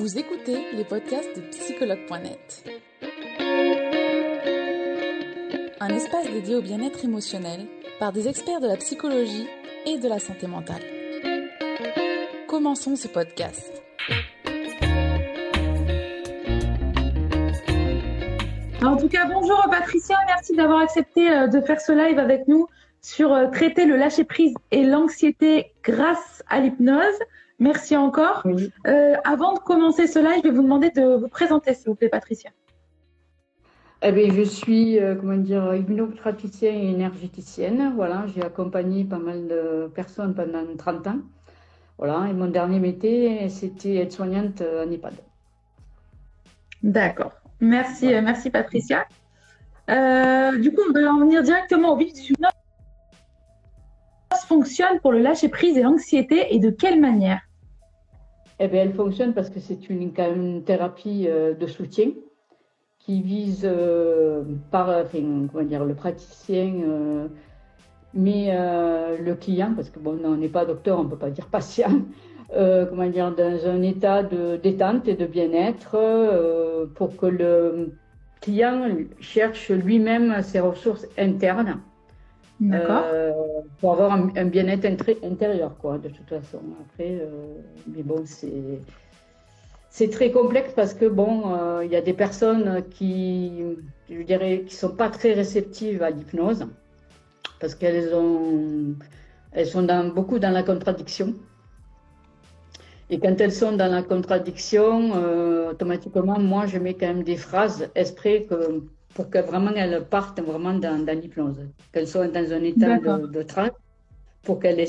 Vous écoutez les podcasts de psychologue.net. Un espace dédié au bien-être émotionnel par des experts de la psychologie et de la santé mentale. Commençons ce podcast. En tout cas, bonjour Patricia, merci d'avoir accepté euh, de faire ce live avec nous sur euh, traiter le lâcher-prise et l'anxiété grâce à l'hypnose. Merci encore. Euh, avant de commencer ce live, je vais vous demander de vous présenter, s'il vous plaît, Patricia. Eh bien, je suis, euh, comment dire, hypnopraticienne et énergéticienne. Voilà, j'ai accompagné pas mal de personnes pendant 30 ans. Voilà, et mon dernier métier, c'était être soignante en EHPAD. D'accord. Merci, merci Patricia. Euh, du coup, on va en venir directement au vif du sujet. fonctionne pour le lâcher prise et l'anxiété et de quelle manière? Eh bien, elle fonctionne parce que c'est une, thérapie euh, de soutien qui vise euh, par comment dire, le praticien, euh, mais le client, parce que bon, on n'est pas docteur, on ne peut pas dire patient, comment dire, dans un état de détente et de bien-être pour que le client cherche lui-même ses ressources internes euh, pour avoir un, bien-être intérieur, quoi, de toute façon. Après, euh, mais bon, c'est. C'est très complexe parce que bon, euh, il y a des personnes qui, je dirais, qui sont pas très réceptives à l'hypnose parce qu'elles ont, elles sont dans, beaucoup dans la contradiction. Et quand elles sont dans la contradiction, automatiquement, moi, je mets quand même des phrases exprès que pour que vraiment elles partent vraiment dans, l'hypnose, qu'elles soient dans un état de, de transe, pour qu'elles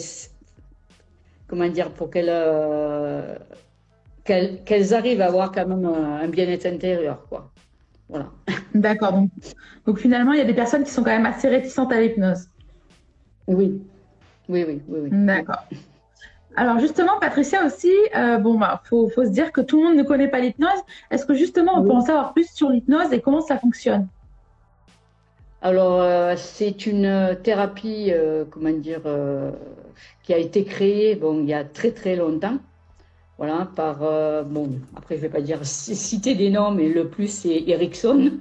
comment dire, pour euh, qu'elles qu'elles arrivent à avoir quand même un bien-être intérieur, quoi. Voilà. D'accord. Donc, donc finalement, il y a des personnes qui sont quand même assez réticentes à l'hypnose. Oui. Oui, oui, oui. oui. D'accord. Alors justement, Patricia aussi, euh, bon, bah, faut, faut, se dire que tout le monde ne connaît pas l'hypnose. Est-ce que justement, on peut en savoir plus sur l'hypnose et comment ça fonctionne? Alors, euh, c'est une thérapie, euh, comment dire, qui a été créée, bon, il y a très très longtemps. Voilà, par, bon, après je vais pas dire citer des noms, mais le plus c'est Erickson.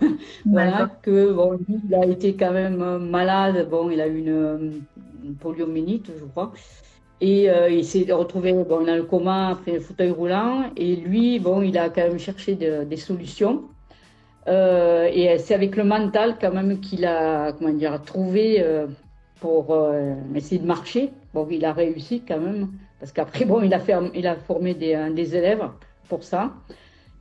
voilà, que bon, lui, il a été quand même malade, bon, il a eu une, une poliomyélite, je crois. Et euh, il s'est retrouvé bon, dans le coma après le fauteuil roulant. Et lui, bon, il a quand même cherché des solutions. Euh, et c'est avec le mental quand même qu'il a comment dire, trouvé euh, pour essayer de marcher. Bon, il a réussi quand même. Parce qu'après, bon, il a, formé des élèves pour ça.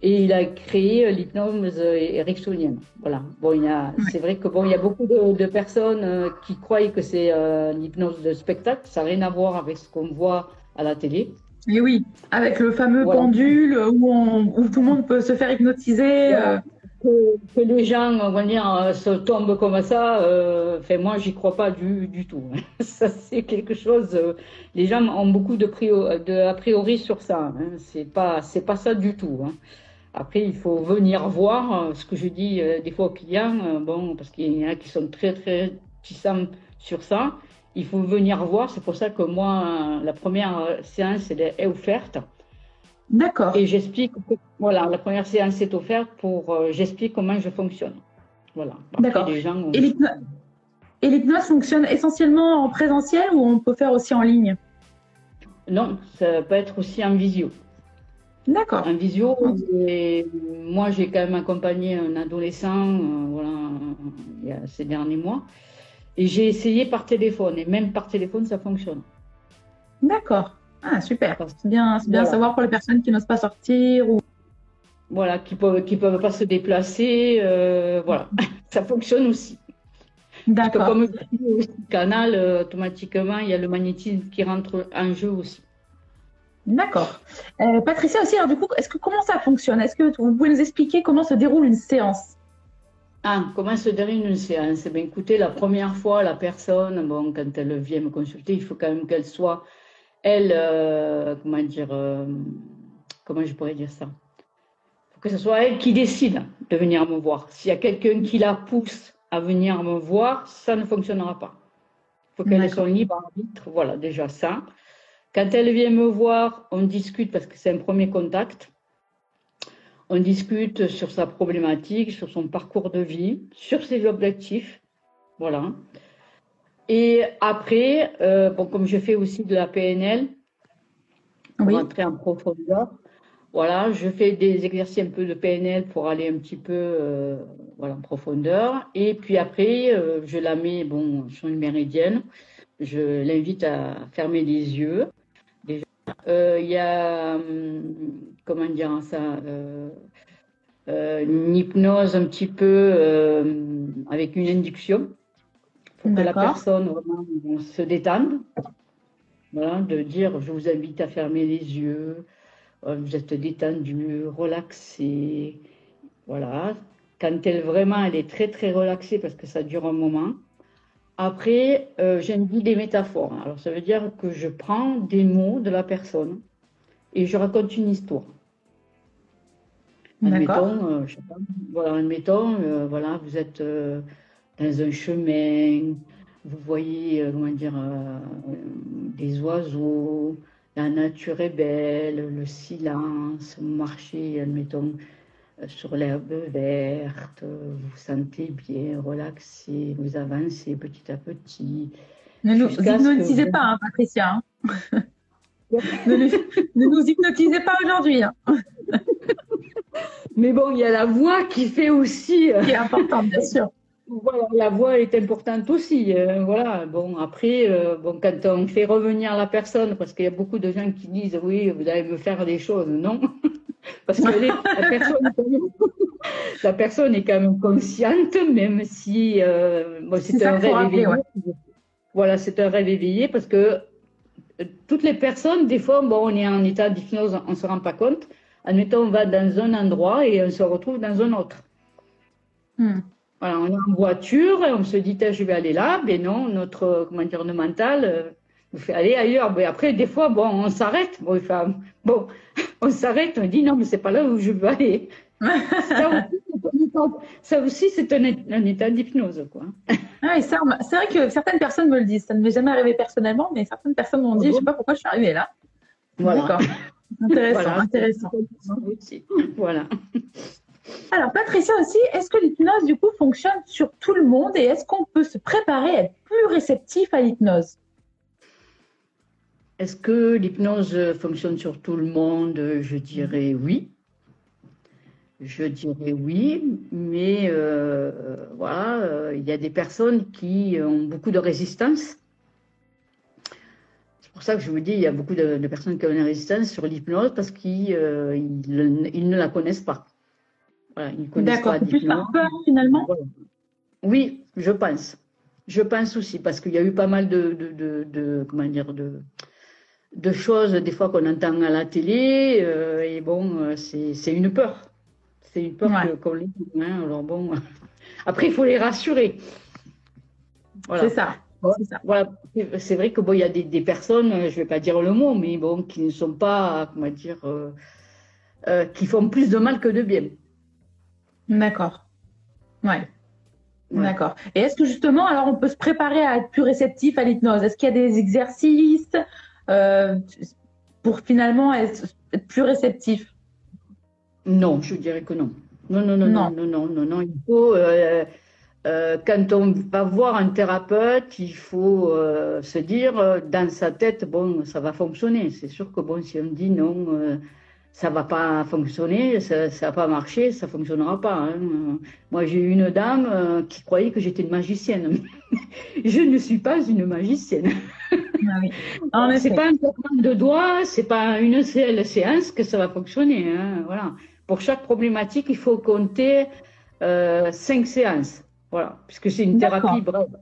Et il a créé l'hypnose ericksonienne. Voilà. Bon, il a, c'est vrai que bon, il y a beaucoup de, personnes euh, qui croient que c'est euh, l'hypnose de spectacle. Ça n'a rien à voir avec ce qu'on voit à la télé. Et oui, avec le fameux pendule où, où, tout le monde peut se faire hypnotiser. Euh. Que, les gens, on va dire, se tombent comme ça. Enfin, moi, j'y crois pas du, du tout. ça, c'est quelque chose. les gens ont beaucoup de, de a priori sur ça. Hein. C'est pas, c'est pas ça du tout. Hein. Après, il faut venir voir euh, ce que je dis euh, des fois aux clients, euh, bon, parce qu'il y en a qui sont très, très réticents sur ça. Il faut venir voir. C'est pour ça que moi, la première séance, elle est offerte. D'accord. Et j'explique, voilà, la première séance est offerte pour, j'explique comment je fonctionne. Voilà. D'accord. Et l'hypnose fonctionne essentiellement en présentiel ou on peut faire aussi en ligne? Non, ça peut être aussi en visio. D'accord. En visio. Et moi, j'ai quand même accompagné un adolescent euh, voilà, il y a ces derniers mois. Et j'ai essayé par téléphone. Et même par téléphone, ça fonctionne. D'accord. Ah, super. C'est bien, bien à savoir pour les personnes qui n'osent pas sortir ou. Voilà, qui peuvent, qui peuvent pas se déplacer. Euh, voilà, ça fonctionne aussi. D'accord. Comme le canal, euh, automatiquement, il y a le magnétisme qui rentre en jeu aussi. D'accord. Euh, Patricia aussi, alors du coup, est-ce que comment ça fonctionne? Est-ce que vous pouvez nous expliquer comment se déroule une séance? Ah, comment se déroule une séance? Eh bien, Écoutez, la première fois, la personne, bon, quand elle vient me consulter, il faut quand même qu'elle soit, elle, euh, comment dire, euh, comment je pourrais dire ça? Il faut que ce soit elle qui décide de venir me voir. S'il y a quelqu'un qui la pousse à venir me voir, ça ne fonctionnera pas. Il faut qu'elle ait son libre arbitre, voilà, déjà ça. Quand elle vient me voir, on discute parce que c'est un premier contact. On discute sur sa problématique, sur son parcours de vie, sur ses objectifs. Voilà. Et après, euh, bon, comme je fais aussi de la PNL, pour rentrer en profondeur, voilà, je fais des exercices un peu de PNL pour aller un petit peu euh, voilà, en profondeur. Et puis après, euh, je la mets bon, sur une méridienne. Je l'invite à fermer les yeux. Déjà, il y a, hum, comment dire ça, une hypnose un petit peu avec une induction pour que la personne vraiment se détende. Voilà, de dire je vous invite à fermer les yeux, euh, vous êtes détendu, relaxé. Voilà. Quand elle vraiment elle est très très relaxée parce que ça dure un moment. Après, euh, j'invite des métaphores. Alors ça veut dire que je prends des mots de la personne et je raconte une histoire. Admettons, euh, je sais pas, voilà, admettons, euh, voilà, vous êtes dans un chemin, vous voyez, euh, comment dire, euh, des oiseaux, la nature est belle, le silence, vous marchez, admettons, euh, sur l'herbe verte, vous vous sentez bien, relaxé, vous avancez petit à petit. Ne nous hypnotisez pas, hein, Patricia. Hein. ne, nous hypnotisez pas aujourd'hui. Hein. Mais bon, il y a la voix qui fait aussi. Qui est importante, bien sûr. Voilà, la voix est importante aussi. Euh, voilà. Bon, après, euh, bon, quand on fait revenir la personne, parce qu'il y a beaucoup de gens qui disent oui, vous allez me faire des choses, non, parce que la, personne, la personne est quand même consciente, même si euh, c'est un rêve éveillé. Voilà, c'est un rêve éveillé parce que toutes les personnes, des fois, bon, on est en état d'hypnose, on ne se rend pas compte. Admettons, on va dans un endroit et on se retrouve dans un autre. Hmm on est en voiture et on se dit, je vais aller là. Mais non, notre, comment dire, mental euh, nous fait aller ailleurs. Mais après, des fois, bon, on s'arrête. Bon, bon, on s'arrête, on dit, non, mais c'est pas là où je veux aller. ça aussi, c'est un, état d'hypnose, quoi. Ah c'est vrai que certaines personnes me le disent. Ça ne m'est jamais arrivé personnellement, mais certaines personnes m'ont dit, je ne sais pas pourquoi je suis arrivée là. Voilà. D'accord. Intéressant, intéressant. Voilà. Alors, Patricia aussi, est-ce que l'hypnose, du coup, fonctionne sur tout le monde et est-ce qu'on peut se préparer à être plus réceptif à l'hypnose? Est-ce que l'hypnose fonctionne sur tout le monde? Je dirais oui. Je dirais oui, mais euh, voilà, euh, il y a des personnes qui ont beaucoup de résistance. C'est pour ça que je vous dis, il y a beaucoup de, personnes qui ont une résistance sur l'hypnose parce qu'ils euh, ne la connaissent pas. D'accord, plus par peur finalement? Oui, je pense. Je pense aussi, parce qu'il y a eu pas mal de, de, comment dire, de, de choses, des fois qu'on entend à la télé, euh, et bon, euh, c'est une peur. C'est une peur qu'on les hein, alors bon, après, il faut les rassurer. C'est ça. Voilà. C'est vrai que bon, il y a des, personnes, je ne vais pas dire le mot, mais bon, qui ne sont pas, comment dire, euh, qui font plus de mal que de bien. D'accord. Ouais. D'accord. Et est-ce que justement, alors on peut se préparer à être plus réceptif à l'hypnose? Est-ce qu'il y a des exercices euh, pour finalement être, plus réceptif? Non, je dirais que non. Non, non, non, non, non, non, non, non. Il faut, euh, euh, quand on va voir un thérapeute, il faut se dire dans sa tête, bon, ça va fonctionner. C'est sûr que bon, si on dit non ça va pas fonctionner, ça, ça va pas marcher, ça fonctionnera pas. Hein. Moi, j'ai eu une dame euh, qui croyait que j'étais une magicienne. je ne suis pas une magicienne. Ah oui. c'est pas un traitement de doigts, c'est pas une seule séance que ça va fonctionner. Hein. Voilà. Pour chaque problématique, il faut compter euh, cinq séances. Voilà, puisque c'est une thérapie brève.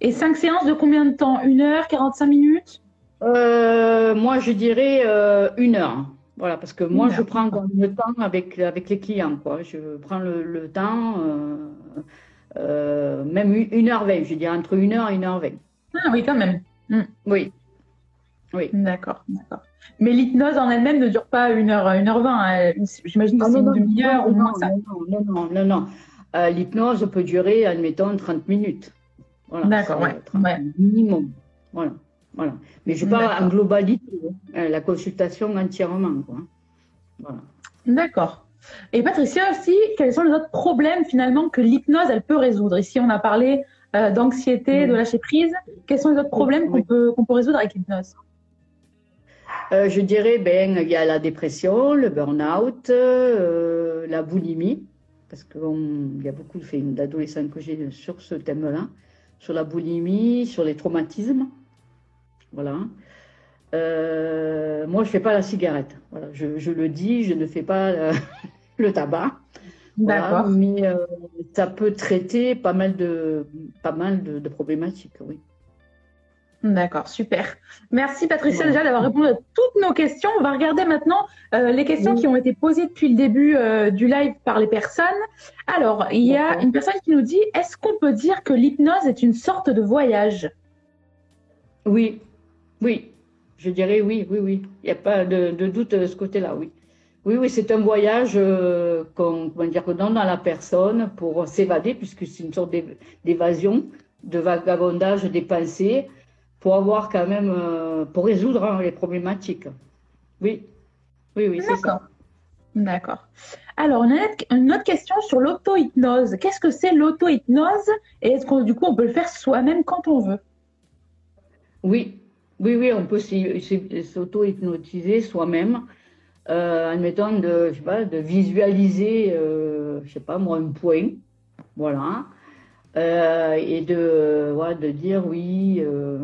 Et cinq séances de combien de temps? Une heure, 45 minutes? Euh, moi, je dirais euh, une heure. Voilà, parce que moi, je prends le temps avec, avec les clients. Quoi. Je prends le, temps, euh, même une heure vingt, je dirais entre une heure et une heure vingt. Ah oui, quand même. Hmm. Oui. Oui. D'accord, d'accord. Mais l'hypnose en elle-même ne dure pas une heure, une heure vingt. Hein. J'imagine que ah, c'est une demi-heure ou moins ça. Non, non, non, non. L'hypnose peut durer, admettons, 30 minutes. Voilà, D'accord, ouais. Minimum. Voilà. Voilà. Mais je parle en globalité, hein, la consultation entièrement. Quoi. Voilà. D'accord. Et Patricia aussi, quels sont les autres problèmes finalement que l'hypnose elle peut résoudre? Ici, on a parlé euh, d'anxiété, de lâcher prise. Quels sont les autres problèmes qu'on peut, peut résoudre avec l'hypnose? Euh, Je dirais, ben, il y a la dépression, le burn-out, euh, la boulimie, parce qu'il y a beaucoup d'adolescents que j'ai sur ce thème-là, sur la boulimie, sur les traumatismes. Voilà. moi, je ne fais pas la cigarette. Voilà. Je, je, le dis, je ne fais pas le tabac. D'accord. mais euh, ça peut traiter pas mal de, pas mal de, problématiques, oui. D'accord, super. Merci Patricia déjà d'avoir répondu à toutes nos questions. On va regarder maintenant euh, les questions qui ont été posées depuis le début euh, du live par les personnes. Alors, il y a une personne qui nous dit, est-ce qu'on peut dire que l'hypnose est une sorte de voyage? Oui, oui, je dirais oui, oui, oui. Il n'y a pas de, de doute de ce côté-là, oui. Oui, oui, c'est un voyage euh, qu'on dire, donne à la personne pour s'évader, puisque c'est une sorte d'évasion, de vagabondage des pensées, pour avoir quand même, euh, pour résoudre hein, les problématiques. Oui, oui, oui, c'est ça. D'accord. Alors, on a une autre question sur l'auto-hypnose. Qu'est-ce que c'est l'auto-hypnose? Et est-ce qu'on du coup on peut le faire soi-même quand on veut? Oui, oui, oui, on peut s'auto-hypnotiser soi-même euh, admettons, de, je sais pas, de visualiser, euh, je sais pas moi, un point, voilà, euh, et de, voilà, de dire oui, euh,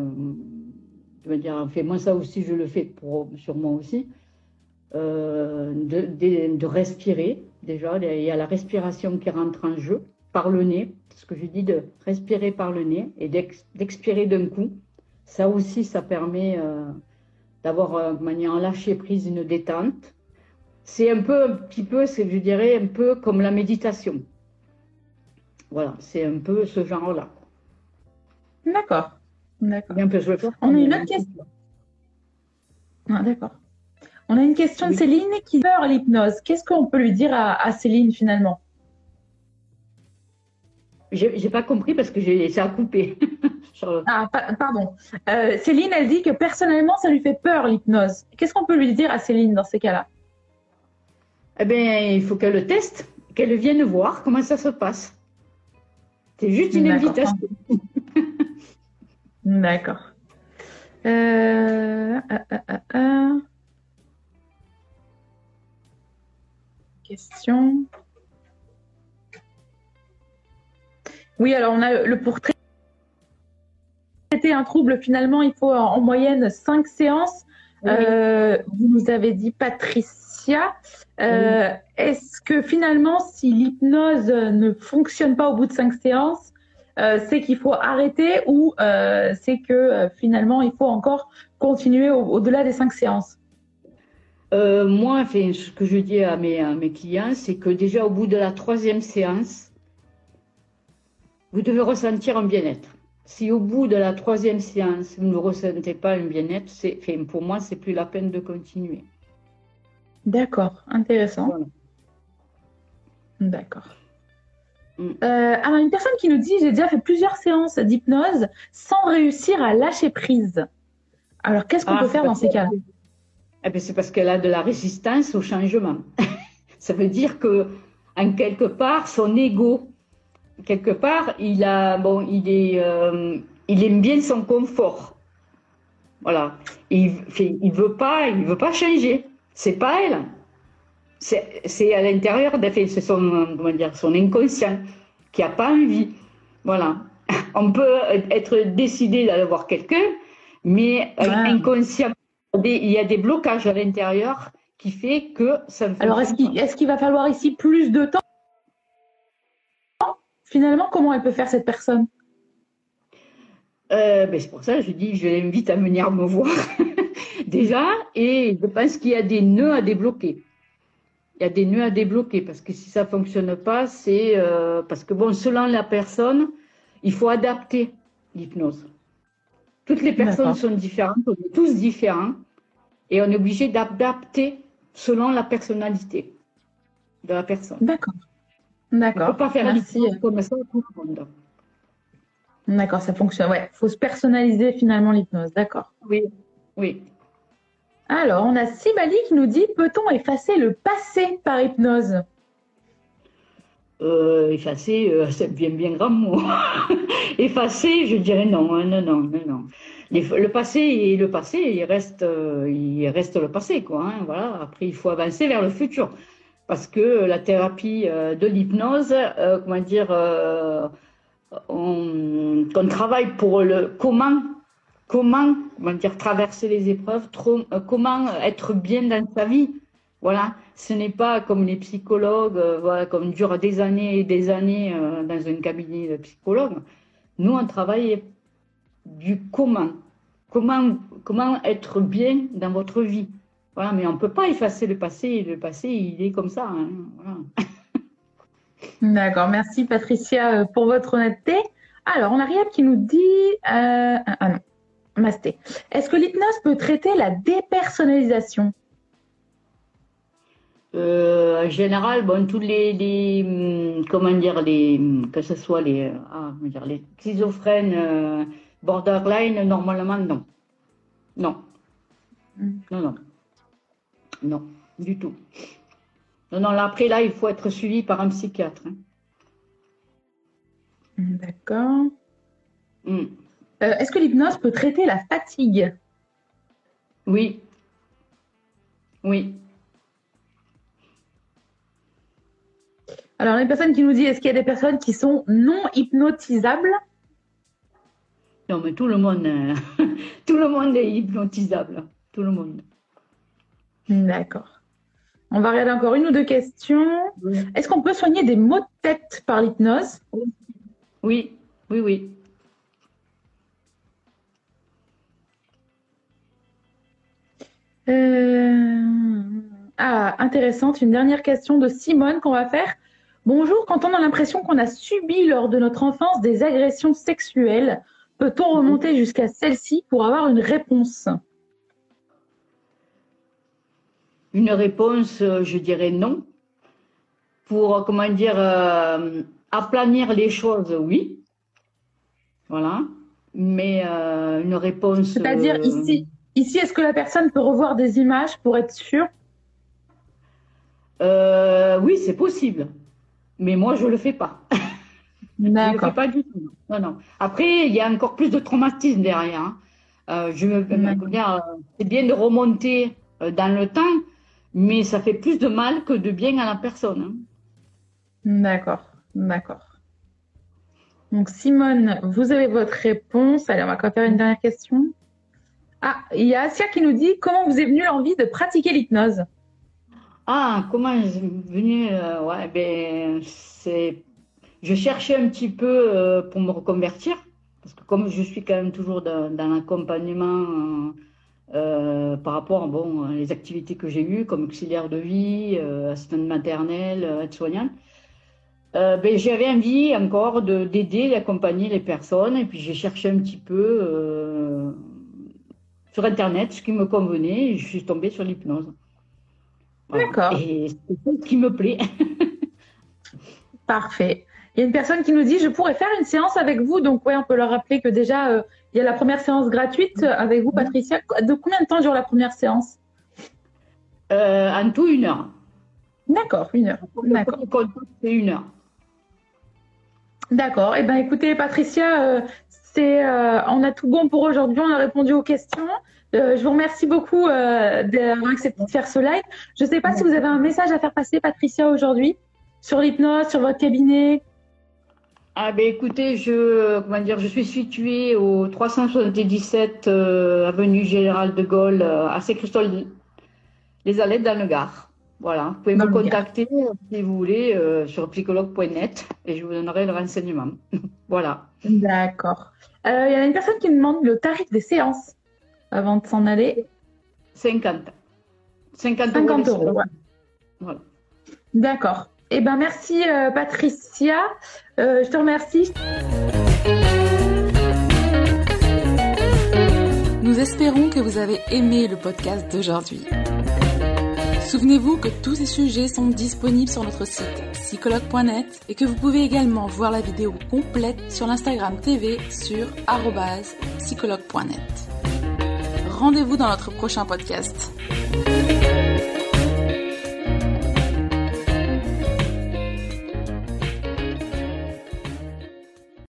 de dire, fait, moi ça aussi je le fais pour, sur moi aussi, de, de, de, respirer, déjà, il y a la respiration qui rentre en jeu par le nez, ce que je dis de respirer par le nez et d'expirer d'un coup, ça aussi ça permet euh, d'avoir de manière lâcher prise, une détente. C'est un peu, un petit peu, je dirais, un peu comme la méditation. Voilà, c'est un peu ce genre-là. D'accord. D'accord. On a une autre question. Ah, d'accord. On a une question de Céline qui peur l'hypnose. Qu'est-ce qu'on peut lui dire à, Céline finalement? J'ai pas compris parce que ça a coupé. ah, pardon. Euh, Céline, elle dit que personnellement, ça lui fait peur l'hypnose. Qu'est-ce qu'on peut lui dire à Céline dans ces cas-là? Eh bien, il faut qu'elle le teste, qu'elle vienne voir comment ça se passe. C'est juste une invitation. D'accord. Euh, euh, euh, Question. Oui, alors on a le portrait un trouble, finalement, il faut en, moyenne cinq séances. Euh, vous nous avez dit, Patricia, euh, est-ce que finalement, si l'hypnose ne fonctionne pas au bout de cinq séances, euh, c'est qu'il faut arrêter ou c'est que finalement, il faut encore continuer au-delà des cinq séances? Moi, enfin, ce que je dis à mes, à mes clients, c'est que déjà au bout de la troisième séance, vous devez ressentir un bien-être si au bout de la troisième séance, vous ne ressentez pas un bien-être, pour moi, c'est plus la peine de continuer. D'accord, intéressant. D'accord. Mm. Euh, alors, une personne qui nous dit J'ai déjà fait plusieurs séances d'hypnose sans réussir à lâcher prise. Alors, qu'est-ce qu'on ah, peut faire dans ces cas-là? Eh ben, C'est parce qu'elle a de la résistance au changement. Ça veut dire que, en quelque part, son ego quelque part, il a, bon, il est, euh, il aime bien son confort. Voilà. Il, fait, il veut pas, il veut pas changer. C'est pas elle. C'est à l'intérieur, c'est son, comment dire, son inconscient qui a pas envie. Voilà. On peut être décidé d'aller voir quelqu'un, mais inconscient, il y a des blocages à l'intérieur qui fait que ça. Alors, est-ce qu'il est qu'il va falloir ici plus de temps finalement, comment elle peut faire cette personne? Euh, ben, C'est pour ça que je dis, je l'invite à venir me voir déjà, et je pense qu'il y a des nœuds à débloquer. Il y a des nœuds à débloquer parce que si ça fonctionne pas, c'est euh, parce que bon, selon la personne, il faut adapter l'hypnose. Toutes les personnes sont différentes, on est tous différents, et on est obligé d'adapter selon la personnalité de la personne. D'accord. D'accord. On ne peut pas faire Merci. comme ça tout le monde. D'accord, ça fonctionne. Ouais, faut se personnaliser finalement l'hypnose. D'accord. Oui, oui. Alors, on a Sibali qui nous dit peut-on effacer le passé par hypnose? Euh, effacer, euh, c'est bien bien grand mot. effacer, je dirais non, hein, non, non, non, non. le passé et le passé, il reste, euh, il reste le passé, quoi. Hein, voilà. Après, il faut avancer vers le futur, parce que la thérapie de l'hypnose, comment dire, on, on, travaille pour le comment, comment, comment dire, traverser les épreuves, comment être bien dans sa vie. Voilà, ce n'est pas comme les psychologues, euh, voilà, comme dure des années et des années euh, dans un cabinet de psychologue. Nous, on travaille du. Comment, comment être bien dans votre vie. Voilà, mais on ne peut pas effacer le passé. Le passé, il est comme ça. Hein, voilà. D'accord, merci Patricia euh, pour votre honnêteté. Alors, on a Riab qui nous dit. Euh, ah non, Masté. Est-ce que l'hypnose peut traiter la dépersonnalisation? Euh, en général, bon, tous les, les, hum, comment dire, les, hum, que ce soit les, ah, dire, les schizophrènes euh, borderline, normalement, non. Non. Hmm. Non, non. Non, du tout. Non, non, là, après, là, il faut être suivi par un psychiatre. Hein. Hmm, d'accord. Hmm. Euh, est-ce que l'hypnose peut traiter la fatigue? Oui. Oui. Alors, une personne qui nous dit, est-ce qu'il y a des personnes qui sont non hypnotisables? Non, mais tout le monde, euh, tout le monde est hypnotisable. Tout le monde. D'accord. On va regarder encore une ou deux questions. Est-ce qu'on peut soigner des maux de tête par l'hypnose? Oui, oui, oui. Euh, ah, intéressante. Une dernière question de Simone qu'on va faire. Bonjour, quand on a l'impression qu'on a subi lors de notre enfance des agressions sexuelles, peut-on remonter jusqu'à celle-ci pour avoir une réponse? Une réponse, euh, je dirais non. Pour, euh, comment dire, euh, aplanir les choses, oui. Voilà. Mais une réponse. C'est-à-dire ici, ici est-ce que la personne peut revoir des images pour être sûre? Oui, c'est possible. Mais moi, je ne le fais pas. je ne le fais pas du tout. Non, non. Après, il y a encore plus de traumatisme derrière. Hein. Euh, je me, euh, c'est bien de remonter euh, dans le temps, mais ça fait plus de mal que de bien à la personne. Hein. D'accord, d'accord. Donc Simone, vous avez votre réponse. Allez, on va faire une dernière question. Ah, il y a Asia qui nous dit comment vous est venue l'envie de pratiquer l'hypnose? Ah, comment je suis venue euh, Ouais, ben, c'est. Je cherchais un petit peu euh, pour me reconvertir, parce que comme je suis quand même toujours dans, l'accompagnement euh, par rapport bon, les activités que j'ai eues, comme auxiliaire de vie, assistante maternelle, aide-soignante, ben, j'avais envie encore d'aider, d'accompagner les personnes, et puis j'ai cherché un petit peu sur Internet ce qui me convenait, et je suis tombée sur l'hypnose. D'accord. Et c'est ce qui me plaît. Parfait. Il y a une personne qui nous dit je pourrais faire une séance avec vous. Donc, oui, on peut leur rappeler que déjà, euh, il y a la première séance gratuite avec vous, Patricia. De combien de temps dure la première séance? Euh, En tout, une heure. D'accord, une heure. D'accord. C'est une heure. D'accord. Eh bien, écoutez, Patricia, euh, c'est, on a tout bon pour aujourd'hui. On a répondu aux questions. Euh, je vous remercie beaucoup euh, d'avoir accepté de faire ce live. Je ne sais pas si vous avez un message à faire passer, Patricia, aujourd'hui, sur l'hypnose, sur votre cabinet. Ah ben écoutez, je comment dire, je suis située au 377 euh, avenue Général de Gaulle à Saint-Christophe les Alettes dans le Gard. Voilà, vous pouvez me contacter si vous voulez sur psychologue.net et je vous donnerai le renseignement. voilà. D'accord. Il y a une personne qui me demande le tarif des séances avant de s'en aller 50. 50, 50 euros. Voilà. D'accord. Eh ben merci euh, Patricia. Euh, je te remercie. Nous espérons que vous avez aimé le podcast d'aujourd'hui. Souvenez-vous que tous ces sujets sont disponibles sur notre site psychologue.net et que vous pouvez également voir la vidéo complète sur l'Instagram TV sur psychologue.net rendez-vous dans notre prochain podcast.